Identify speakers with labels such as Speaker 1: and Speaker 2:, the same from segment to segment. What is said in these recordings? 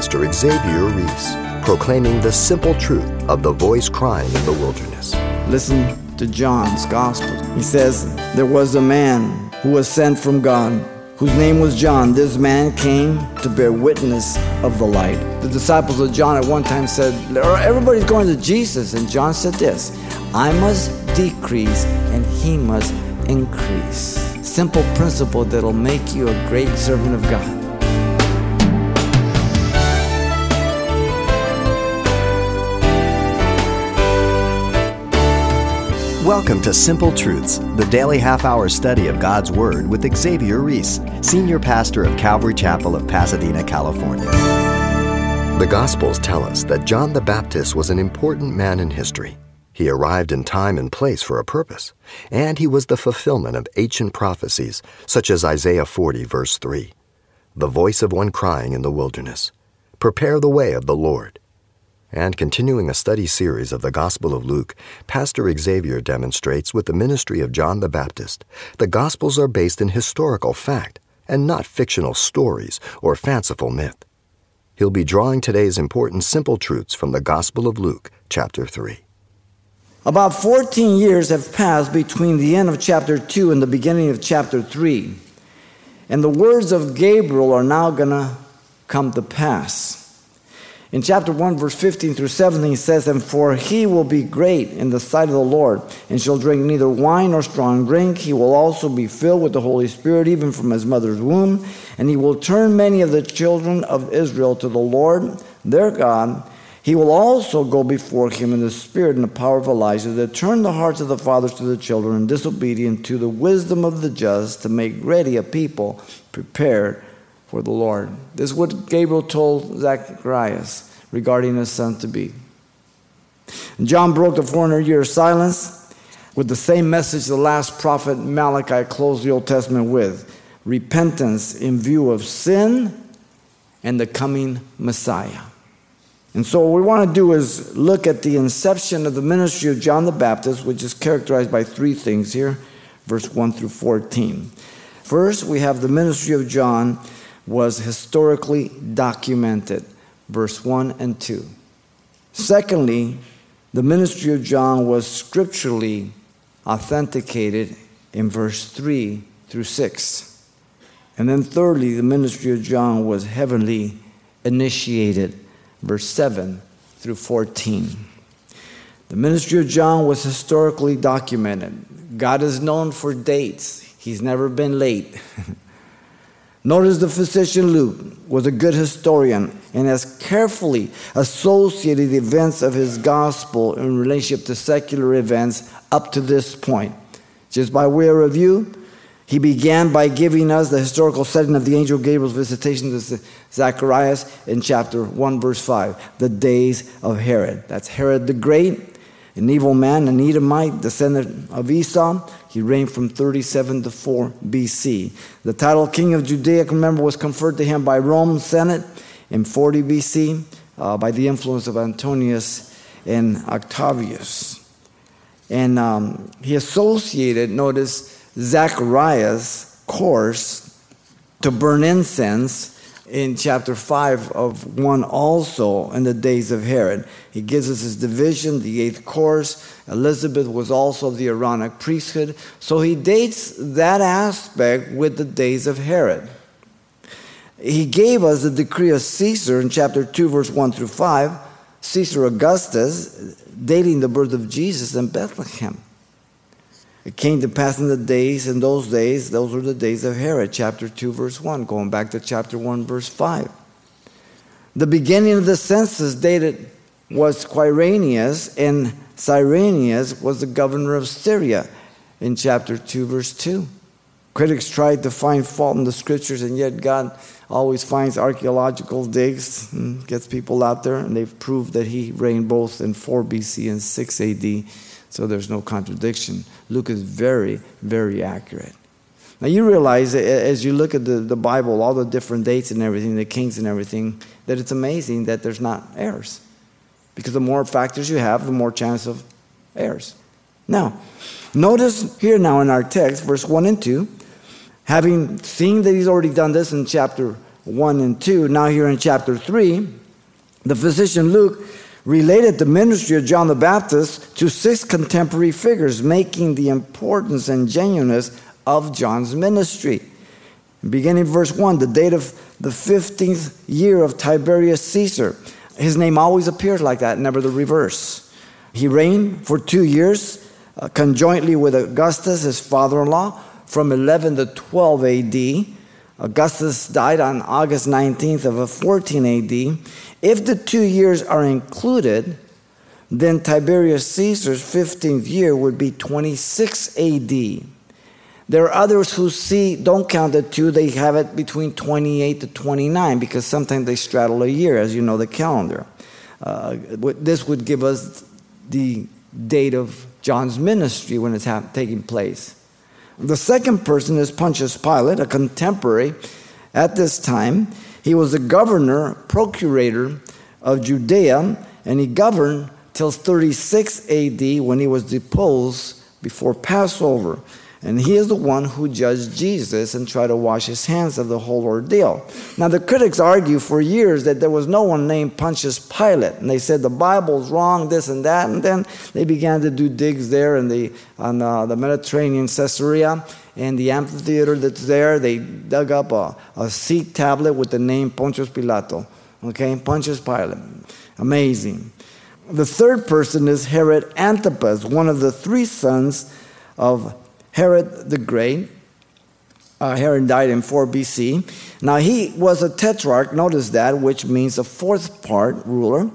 Speaker 1: Pastor Xavier Reese, proclaiming the simple truth of the voice crying in the wilderness.
Speaker 2: Listen to John's Gospel. He says, There was a man who was sent from God, whose name was John. This man came to bear witness of the light. The disciples of John at one time said, Everybody's going to Jesus. And John said this I must decrease and he must increase. Simple principle that'll make you a great servant of God.
Speaker 1: Welcome to Simple Truths, the daily half hour study of God's Word with Xavier Reese, Senior Pastor of Calvary Chapel of Pasadena, California. The Gospels tell us that John the Baptist was an important man in history. He arrived in time and place for a purpose, and he was the fulfillment of ancient prophecies, such as Isaiah 40, verse 3. The voice of one crying in the wilderness, Prepare the way of the Lord. And continuing a study series of the Gospel of Luke, Pastor Xavier demonstrates with the ministry of John the Baptist, the Gospels are based in historical fact and not fictional stories or fanciful myth. He'll be drawing today's important simple truths from the Gospel of Luke, chapter 3.
Speaker 2: About 14 years have passed between the end of chapter 2 and the beginning of chapter 3. And the words of Gabriel are now going to come to pass. In chapter 1, verse 15 through 17, it says, And for he will be great in the sight of the Lord, and shall drink neither wine nor strong drink. He will also be filled with the Holy Spirit, even from his mother's womb. And he will turn many of the children of Israel to the Lord their God. He will also go before him in the spirit and the power of Elijah to turn the hearts of the fathers to the children, and disobedient to the wisdom of the just, to make ready a people prepared for the Lord. This is what Gabriel told Zacharias regarding his son to be. And John broke the 400 year silence with the same message the last prophet Malachi closed the Old Testament with repentance in view of sin and the coming Messiah. And so, what we want to do is look at the inception of the ministry of John the Baptist, which is characterized by three things here, verse 1 through 14. First, we have the ministry of John was historically documented, verse 1 and 2. Secondly, the ministry of John was scripturally authenticated in verse 3 through 6. And then thirdly, the ministry of John was heavenly initiated, verse 7 through 14. The ministry of John was historically documented. God is known for dates, he's never been late. Notice the physician Luke was a good historian and has carefully associated the events of his gospel in relationship to secular events up to this point. Just by way of review, he began by giving us the historical setting of the angel Gabriel's visitation to Zacharias in chapter 1, verse 5, the days of Herod. That's Herod the Great an evil man, an Edomite, descendant of Esau. He reigned from 37 to 4 BC. The title King of Judea, remember, was conferred to him by Rome Senate in 40 BC uh, by the influence of Antonius and Octavius. And um, he associated, notice, Zacharias' course to burn incense in chapter 5 of 1 also in the days of Herod. He gives us his division, the eighth course. Elizabeth was also of the Aaronic priesthood. So he dates that aspect with the days of Herod. He gave us the decree of Caesar in chapter 2, verse 1 through 5, Caesar Augustus, dating the birth of Jesus in Bethlehem. It came to pass in the days, in those days, those were the days of Herod, chapter 2, verse 1, going back to chapter 1, verse 5. The beginning of the census dated was Quirinius, and Cyrenius was the governor of Syria in chapter 2, verse 2. Critics tried to find fault in the scriptures, and yet God always finds archaeological digs and gets people out there, and they've proved that he reigned both in 4 BC and 6 AD so there's no contradiction. Luke is very, very accurate. Now you realize as you look at the, the Bible, all the different dates and everything, the kings and everything, that it's amazing that there's not errors. Because the more factors you have, the more chance of errors. Now, notice here now in our text, verse 1 and 2, having seen that he's already done this in chapter 1 and 2. Now, here in chapter 3, the physician Luke related the ministry of John the Baptist to six contemporary figures, making the importance and genuineness of John's ministry. Beginning verse 1, the date of the 15th year of Tiberius Caesar. His name always appears like that, never the reverse. He reigned for two years, uh, conjointly with Augustus, his father in law, from 11 to 12 AD. Augustus died on August 19th of 14 AD. If the two years are included, then Tiberius Caesar's 15th year would be 26 AD. There are others who see, don't count the two, they have it between 28 to 29 because sometimes they straddle a year, as you know, the calendar. Uh, this would give us the date of John's ministry when it's ha- taking place. The second person is Pontius Pilate, a contemporary at this time. He was the governor, procurator of Judea, and he governed till 36 AD when he was deposed before Passover. And he is the one who judged Jesus and tried to wash his hands of the whole ordeal. Now, the critics argue for years that there was no one named Pontius Pilate. And they said the Bible's wrong, this and that. And then they began to do digs there in the, on uh, the Mediterranean Caesarea and the amphitheater that's there. They dug up a, a seat tablet with the name Pontius Pilato. Okay, Pontius Pilate. Amazing. The third person is Herod Antipas, one of the three sons of Herod the Great. Uh, Herod died in 4 BC. Now he was a tetrarch, notice that, which means a fourth part ruler.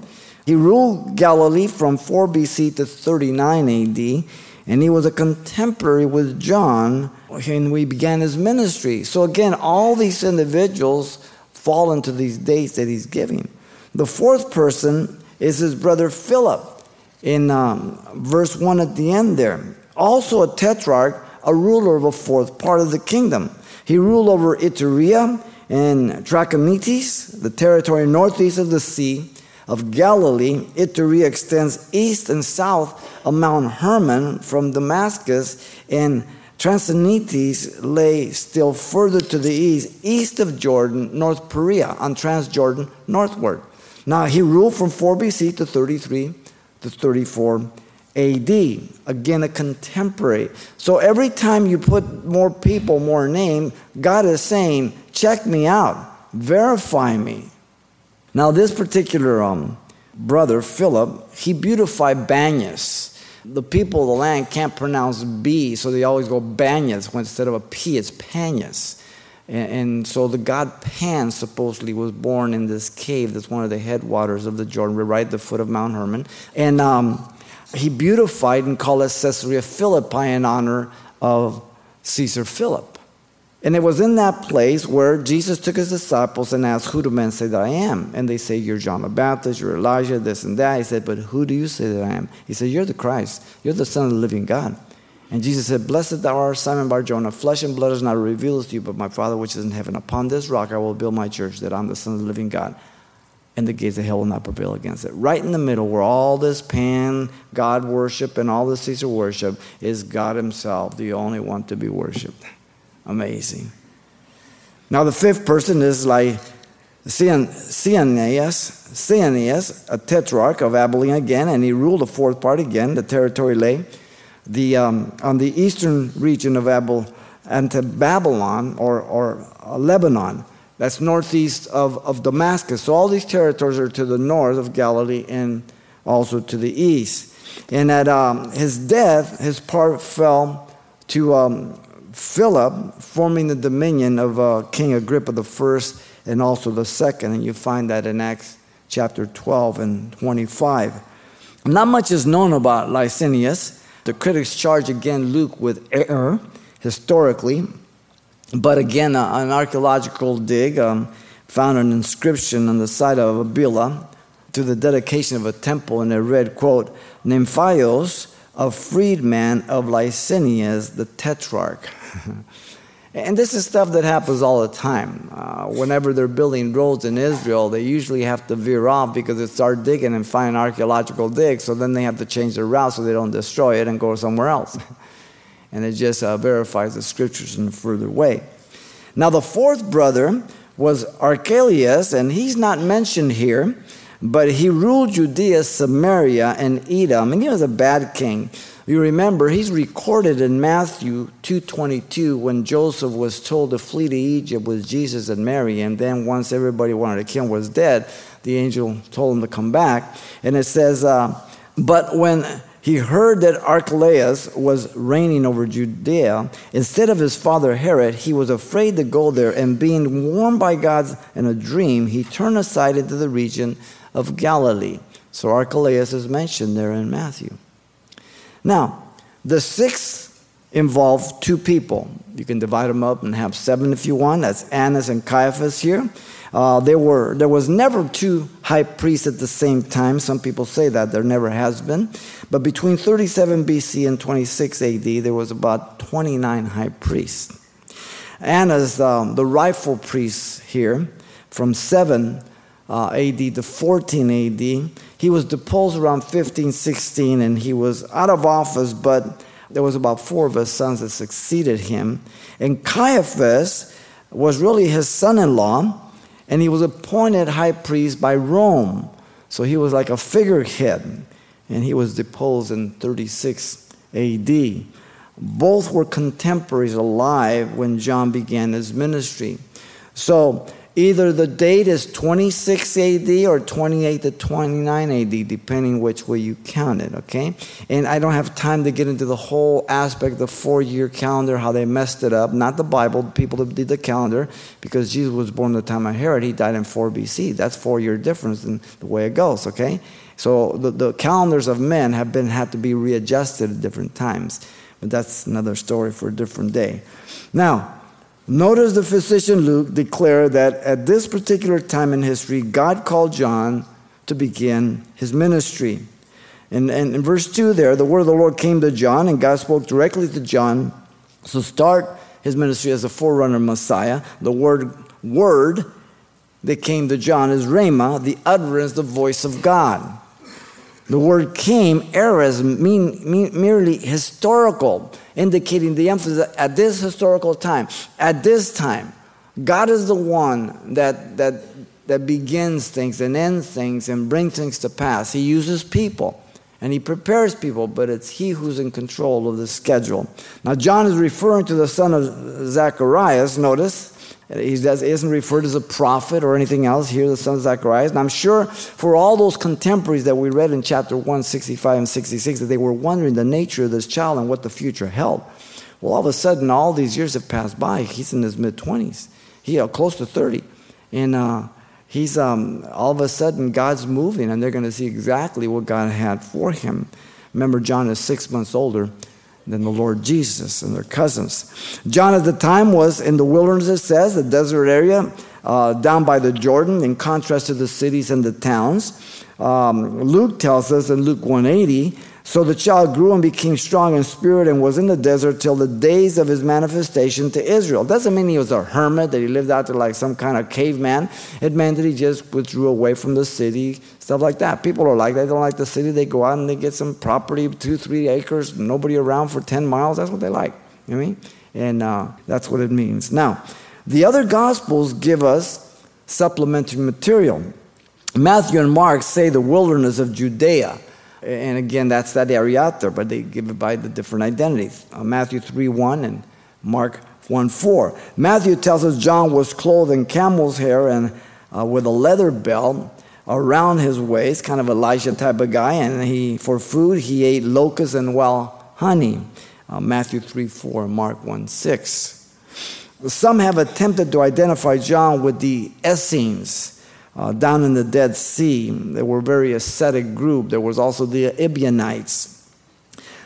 Speaker 2: He ruled Galilee from 4 BC to 39 AD, and he was a contemporary with John when we began his ministry. So again, all these individuals fall into these dates that he's giving. The fourth person is his brother Philip in um, verse 1 at the end there. Also a tetrarch, a ruler of a fourth part of the kingdom. He ruled over Iturea and Trachonitis, the territory northeast of the Sea of Galilee. Iturea extends east and south of Mount Hermon from Damascus, and Trachonitis lay still further to the east, east of Jordan, North Perea, on Transjordan northward. Now he ruled from 4 BC to 33 to 34 AD. Again, a contemporary. So every time you put more people, more name, God is saying, check me out, verify me. Now, this particular um, brother, Philip, he beautified Banyas. The people of the land can't pronounce B, so they always go Banyas instead of a P, it's Panyas. And, and, so the god Pan supposedly was born in this cave that's one of the headwaters of the Jordan, right at the foot of Mount Hermon. And um, he beautified and called it Caesarea Philippi in honor of Caesar Philip. And it was in that place where Jesus took his disciples and asked, Who do men say that I am? And they say, You're John the Baptist, you're Elijah, this and that. He said, But who do you say that I am? He said, You're the Christ, you're the Son of the living God. And Jesus said, Blessed thou art, Simon Bar Jonah, flesh and blood has not revealed to you, but my Father which is in heaven. Upon this rock I will build my church, that I'm the Son of the living God and the gates of hell will not prevail against it. Right in the middle, where all this pan God worship and all this Caesar worship is God Himself, the only one to be worshiped. Amazing. Now, the fifth person is like Cineas, Cineas, a tetrarch of Abilene again, and he ruled the fourth part again. The territory lay the, um, on the eastern region of Abel, and to Babylon or, or uh, Lebanon. That's northeast of, of Damascus. So all these territories are to the north of Galilee and also to the east. And at um, his death, his part fell to um, Philip, forming the dominion of uh, King Agrippa the first and also the second. And you find that in Acts chapter 12 and 25. Not much is known about Lysanias. The critics charge again Luke with error historically. But again, an archaeological dig um, found an inscription on the side of Abila to the dedication of a temple, and it read, quote, Nymphios, a freedman of Lysanias, the tetrarch. and this is stuff that happens all the time. Uh, whenever they're building roads in Israel, they usually have to veer off because they start digging and find archaeological digs, so then they have to change their route so they don't destroy it and go somewhere else. and it just uh, verifies the scriptures in a further way. Now, the fourth brother was Archelaus, and he's not mentioned here, but he ruled Judea, Samaria, and Edom, and he was a bad king. You remember he's recorded in Matthew 2:22 when Joseph was told to flee to Egypt with Jesus and Mary, and then once everybody wanted to kill him was dead, the angel told him to come back, and it says, uh, "But when he heard that Archelaus was reigning over Judea. Instead of his father Herod, he was afraid to go there, and being warned by God in a dream, he turned aside into the region of Galilee. So Archelaus is mentioned there in Matthew. Now, the six involve two people. You can divide them up and have seven if you want. That's Annas and Caiaphas here. Uh, there, were, there was never two high priests at the same time. Some people say that. There never has been. But between 37 BC and 26 AD, there was about 29 high priests. Annas, um, the rightful priest here, from 7 uh, AD to 14 AD, he was deposed around 15, 16, and he was out of office, but there was about four of his sons that succeeded him. And Caiaphas was really his son-in-law, and he was appointed high priest by Rome. So he was like a figurehead and he was deposed in 36 AD. Both were contemporaries alive when John began his ministry. So either the date is 26 AD or 28 to 29 AD, depending which way you count it, okay? And I don't have time to get into the whole aspect of the four year calendar, how they messed it up. Not the Bible, people that did the calendar, because Jesus was born the time of Herod. He died in 4 BC. That's four year difference in the way it goes, okay? So the, the calendars of men have been had to be readjusted at different times. But that's another story for a different day. Now, notice the physician Luke declared that at this particular time in history, God called John to begin his ministry. And, and in verse 2 there, the word of the Lord came to John, and God spoke directly to John to start his ministry as a forerunner Messiah. The word word that came to John is Rhema, the utterance, the voice of God. The word came, eras, mean, mean merely historical, indicating the emphasis at this historical time. At this time, God is the one that, that, that begins things and ends things and brings things to pass. He uses people and he prepares people, but it's he who's in control of the schedule. Now, John is referring to the son of Zacharias, notice, he isn't referred as a prophet or anything else here, the son of Zacharias. And I'm sure for all those contemporaries that we read in chapter 165 and 66 that they were wondering the nature of this child and what the future held. Well, all of a sudden, all these years have passed by. He's in his mid 20s, he uh, close to 30. And uh, he's um, all of a sudden, God's moving, and they're going to see exactly what God had for him. Remember, John is six months older than the Lord Jesus and their cousins. John at the time was in the wilderness, it says, the desert area uh, down by the Jordan, in contrast to the cities and the towns. Um, Luke tells us in Luke 180 so the child grew and became strong in spirit and was in the desert till the days of his manifestation to Israel. Doesn't mean he was a hermit, that he lived out there like some kind of caveman. It meant that he just withdrew away from the city, stuff like that. People are like, they don't like the city. They go out and they get some property, two, three acres, nobody around for 10 miles. That's what they like. You know I mean? And uh, that's what it means. Now, the other gospels give us supplementary material. Matthew and Mark say the wilderness of Judea. And again, that's that area out there, but they give it by the different identities. Uh, Matthew 3 1 and Mark 1 4. Matthew tells us John was clothed in camel's hair and uh, with a leather belt around his waist, kind of Elijah type of guy, and he for food he ate locusts and well honey. Uh, Matthew 3 4, Mark 1 6. Some have attempted to identify John with the Essenes uh, down in the Dead Sea. They were a very ascetic group. There was also the Ebionites.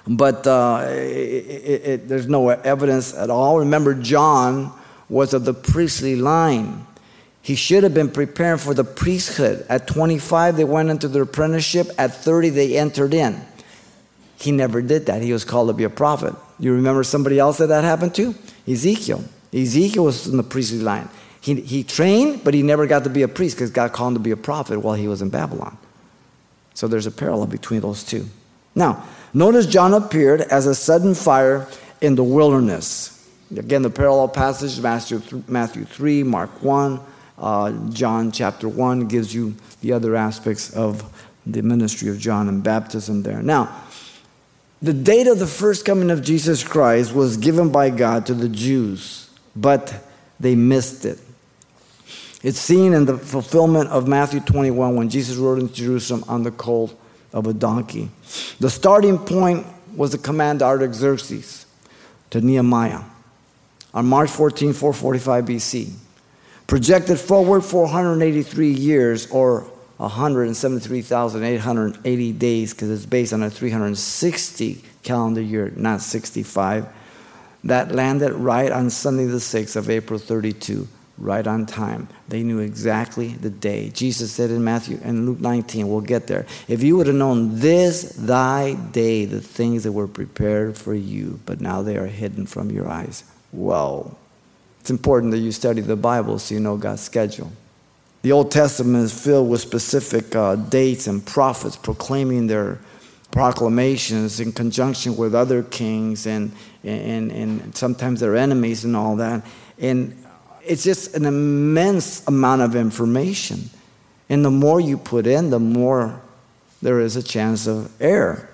Speaker 2: But uh, it, it, it, there's no evidence at all. Remember, John was of the priestly line. He should have been preparing for the priesthood. At 25, they went into their apprenticeship. At 30, they entered in. He never did that. He was called to be a prophet. You remember somebody else that that happened to? Ezekiel. Ezekiel was in the priestly line. He, he trained, but he never got to be a priest because God called him to be a prophet while he was in Babylon. So there's a parallel between those two. Now, notice John appeared as a sudden fire in the wilderness. Again, the parallel passage Matthew, Matthew 3, Mark 1, Uh, John chapter 1 gives you the other aspects of the ministry of John and baptism there. Now, the date of the first coming of Jesus Christ was given by God to the Jews, but they missed it. It's seen in the fulfillment of Matthew 21 when Jesus rode into Jerusalem on the colt of a donkey. The starting point was the command to Artaxerxes to Nehemiah on March 14, 445 BC. Projected forward 483 years or 173,880 days because it's based on a 360 calendar year, not 65. That landed right on Sunday, the 6th of April 32, right on time. They knew exactly the day. Jesus said in Matthew and Luke 19, we'll get there. If you would have known this thy day, the things that were prepared for you, but now they are hidden from your eyes. Whoa. It's important that you study the Bible so you know God's schedule. The Old Testament is filled with specific uh, dates and prophets proclaiming their proclamations in conjunction with other kings and, and, and sometimes their enemies and all that. And it's just an immense amount of information. And the more you put in, the more there is a chance of error.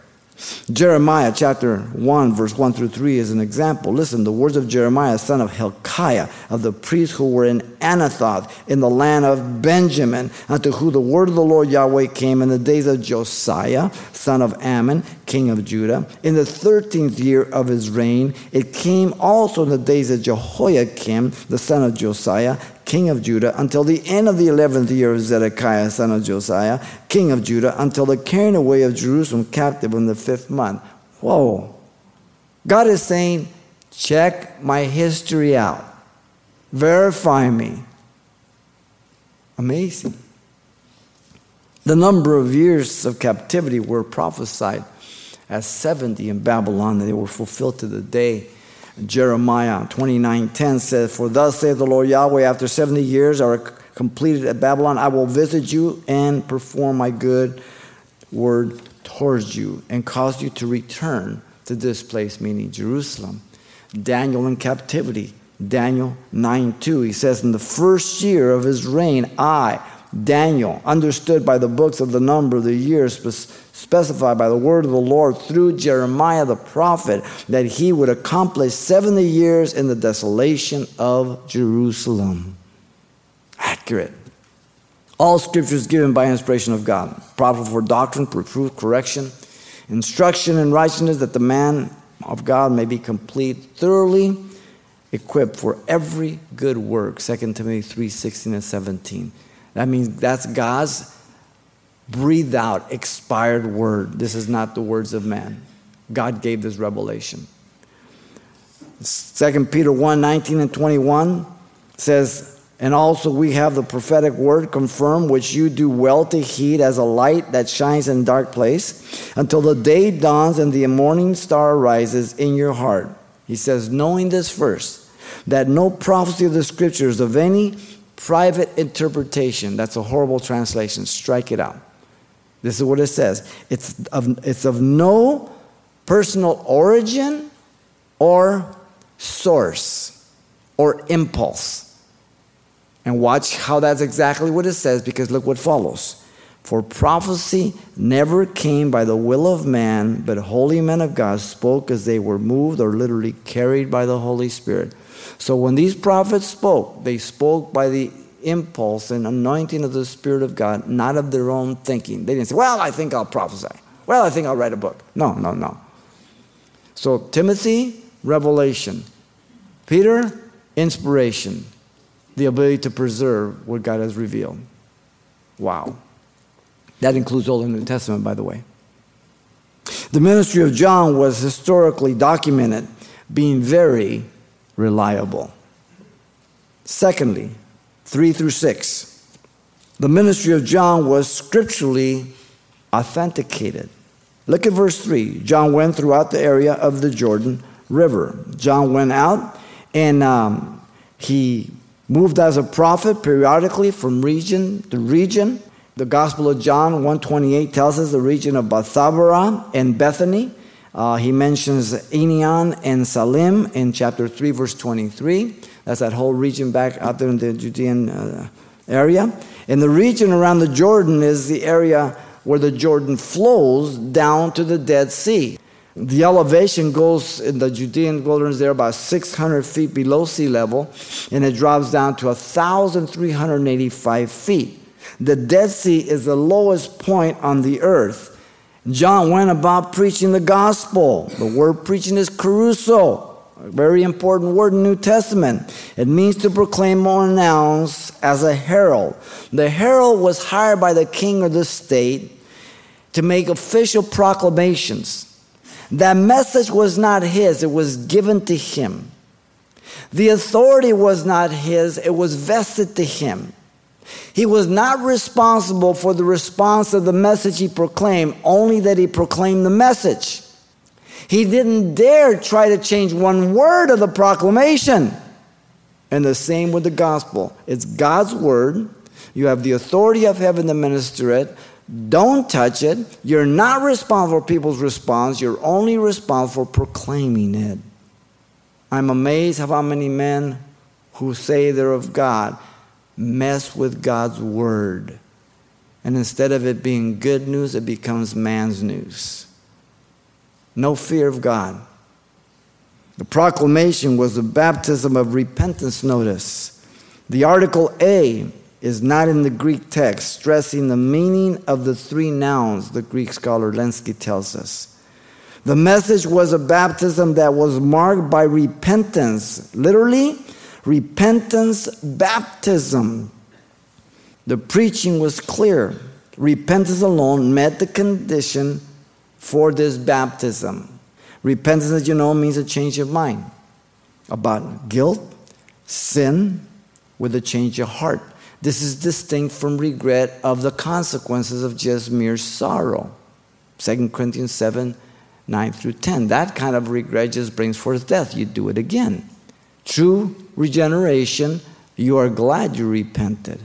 Speaker 2: Jeremiah chapter 1, verse 1 through 3 is an example. Listen, the words of Jeremiah, son of Hilkiah, of the priests who were in Anathoth, in the land of Benjamin, unto who the word of the Lord Yahweh came in the days of Josiah, son of Amon, king of Judah. In the 13th year of his reign, it came also in the days of Jehoiakim, the son of Josiah, king of Judah, until the end of the 11th year of Zedekiah, son of Josiah, king of Judah, until the carrying away of Jerusalem captive in the fifth month. Whoa. God is saying, check my history out, verify me. Amazing. The number of years of captivity were prophesied as 70 in Babylon, and they were fulfilled to the day Jeremiah 29:10 says, For thus saith the Lord Yahweh, after 70 years are completed at Babylon, I will visit you and perform my good word towards you and cause you to return to this place, meaning Jerusalem. Daniel in captivity, Daniel 9 2, he says, In the first year of his reign, I, Daniel, understood by the books of the number of the years specified by the word of the Lord through Jeremiah the prophet that he would accomplish 70 years in the desolation of Jerusalem. Accurate. All scripture is given by inspiration of God, profitable for doctrine, reproof, correction, instruction in righteousness, that the man of God may be complete, thoroughly equipped for every good work. 2 Timothy 3 16 and 17. That means that's God's breathed out, expired word. This is not the words of man. God gave this revelation. 2 Peter 1 19 and 21 says, And also we have the prophetic word confirmed, which you do well to heed as a light that shines in a dark place, until the day dawns and the morning star rises in your heart. He says, knowing this first, that no prophecy of the scriptures of any private interpretation. That's a horrible translation. Strike it out. This is what it says it's of, it's of no personal origin or source or impulse. And watch how that's exactly what it says because look what follows. For prophecy never came by the will of man, but holy men of God spoke as they were moved or literally carried by the Holy Spirit. So when these prophets spoke, they spoke by the impulse and anointing of the Spirit of God, not of their own thinking. They didn't say, Well, I think I'll prophesy. Well, I think I'll write a book. No, no, no. So, Timothy, revelation. Peter, inspiration. The ability to preserve what God has revealed. Wow. That includes all the New Testament, by the way. The ministry of John was historically documented, being very reliable. Secondly, 3 through 6. The ministry of John was scripturally authenticated. Look at verse 3. John went throughout the area of the Jordan River. John went out and um, he moved as a prophet periodically from region to region. The Gospel of John 128 tells us the region of Bethabara and Bethany. Uh, he mentions Aenon and Salim in chapter 3, verse 23. That's that whole region back out there in the Judean uh, area. And the region around the Jordan is the area where the Jordan flows down to the Dead Sea. The elevation goes in the Judean wilderness there about 600 feet below sea level, and it drops down to 1,385 feet. The Dead Sea is the lowest point on the earth. John went about preaching the gospel. The word preaching is kerusso, a very important word in the New Testament. It means to proclaim or announce as a herald. The herald was hired by the king or the state to make official proclamations. That message was not his, it was given to him. The authority was not his, it was vested to him. He was not responsible for the response of the message he proclaimed, only that he proclaimed the message. He didn't dare try to change one word of the proclamation. And the same with the gospel. It's God's word. You have the authority of heaven to minister it. Don't touch it. You're not responsible for people's response. You're only responsible for proclaiming it. I'm amazed how many men who say they're of God mess with God's word. And instead of it being good news, it becomes man's news. No fear of God. The proclamation was a baptism of repentance notice. The article A is not in the Greek text, stressing the meaning of the three nouns, the Greek scholar Lenski tells us. The message was a baptism that was marked by repentance, literally, repentance baptism. The preaching was clear. Repentance alone met the condition for this baptism. Repentance, as you know, means a change of mind about guilt, sin, with a change of heart. This is distinct from regret of the consequences of just mere sorrow. 2 Corinthians 7 9 through 10. That kind of regret just brings forth death. You do it again. True regeneration, you are glad you repented.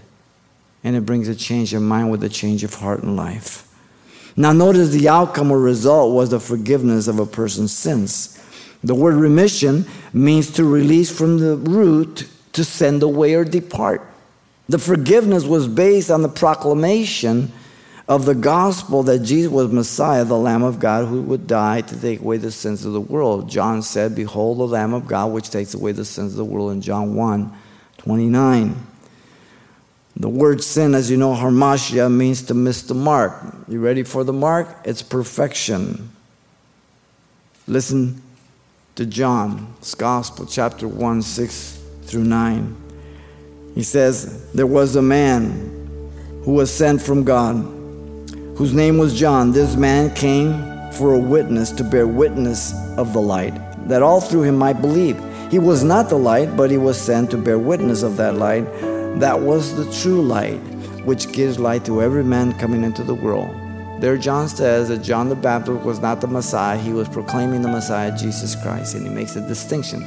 Speaker 2: And it brings a change of mind with a change of heart and life. Now, notice the outcome or result was the forgiveness of a person's sins. The word remission means to release from the root, to send away or depart. The forgiveness was based on the proclamation of the gospel that Jesus was Messiah, the Lamb of God who would die to take away the sins of the world. John said, Behold the Lamb of God which takes away the sins of the world in John 1 29. The word sin, as you know, hamartia, means to miss the mark. You ready for the mark? It's perfection. Listen to John's Gospel, chapter 1, 6 through 9. He says, There was a man who was sent from God, whose name was John. This man came for a witness to bear witness of the light, that all through him might believe. He was not the light, but he was sent to bear witness of that light. That was the true light, which gives light to every man coming into the world. There, John says that John the Baptist was not the Messiah, he was proclaiming the Messiah, Jesus Christ, and he makes a distinction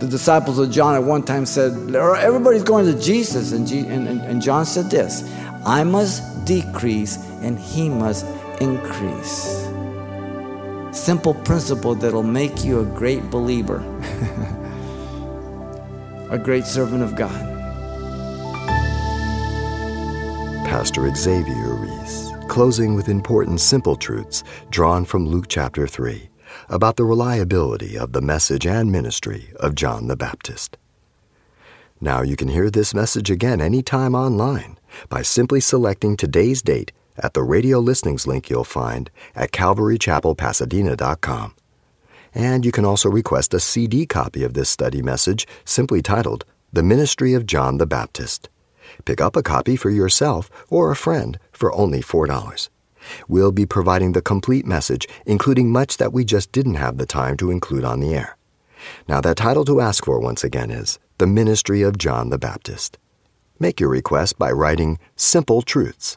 Speaker 2: the disciples of John at one time said, Everybody's going to Jesus. And, and, John said this I must decrease and he must increase. Simple principle that'll make you a great believer, a great servant of God.
Speaker 1: Pastor Xavier Reese, closing with important simple truths drawn from Luke chapter 3 about the reliability of the message and ministry of John the Baptist. Now you can hear this message again anytime online by simply selecting today's date at the radio listenings link you'll find at calvarychapelpasadena.com. And you can also request a CD copy of this study message simply titled The Ministry of John the Baptist. Pick up a copy for yourself or a friend for only $4. We'll be providing the complete message, including much that we just didn't have the time to include on the air. Now, that title to ask for once again is The Ministry of John the Baptist. Make your request by writing Simple Truths,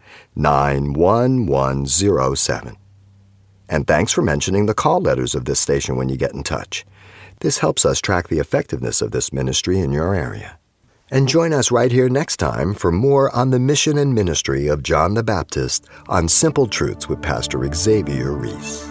Speaker 1: 91107. And thanks for mentioning the call letters of this station when you get in touch. This helps us track the effectiveness of this ministry in your area. And join us right here next time for more on the mission and ministry of John the Baptist on Simple Truths with Pastor Xavier Reese.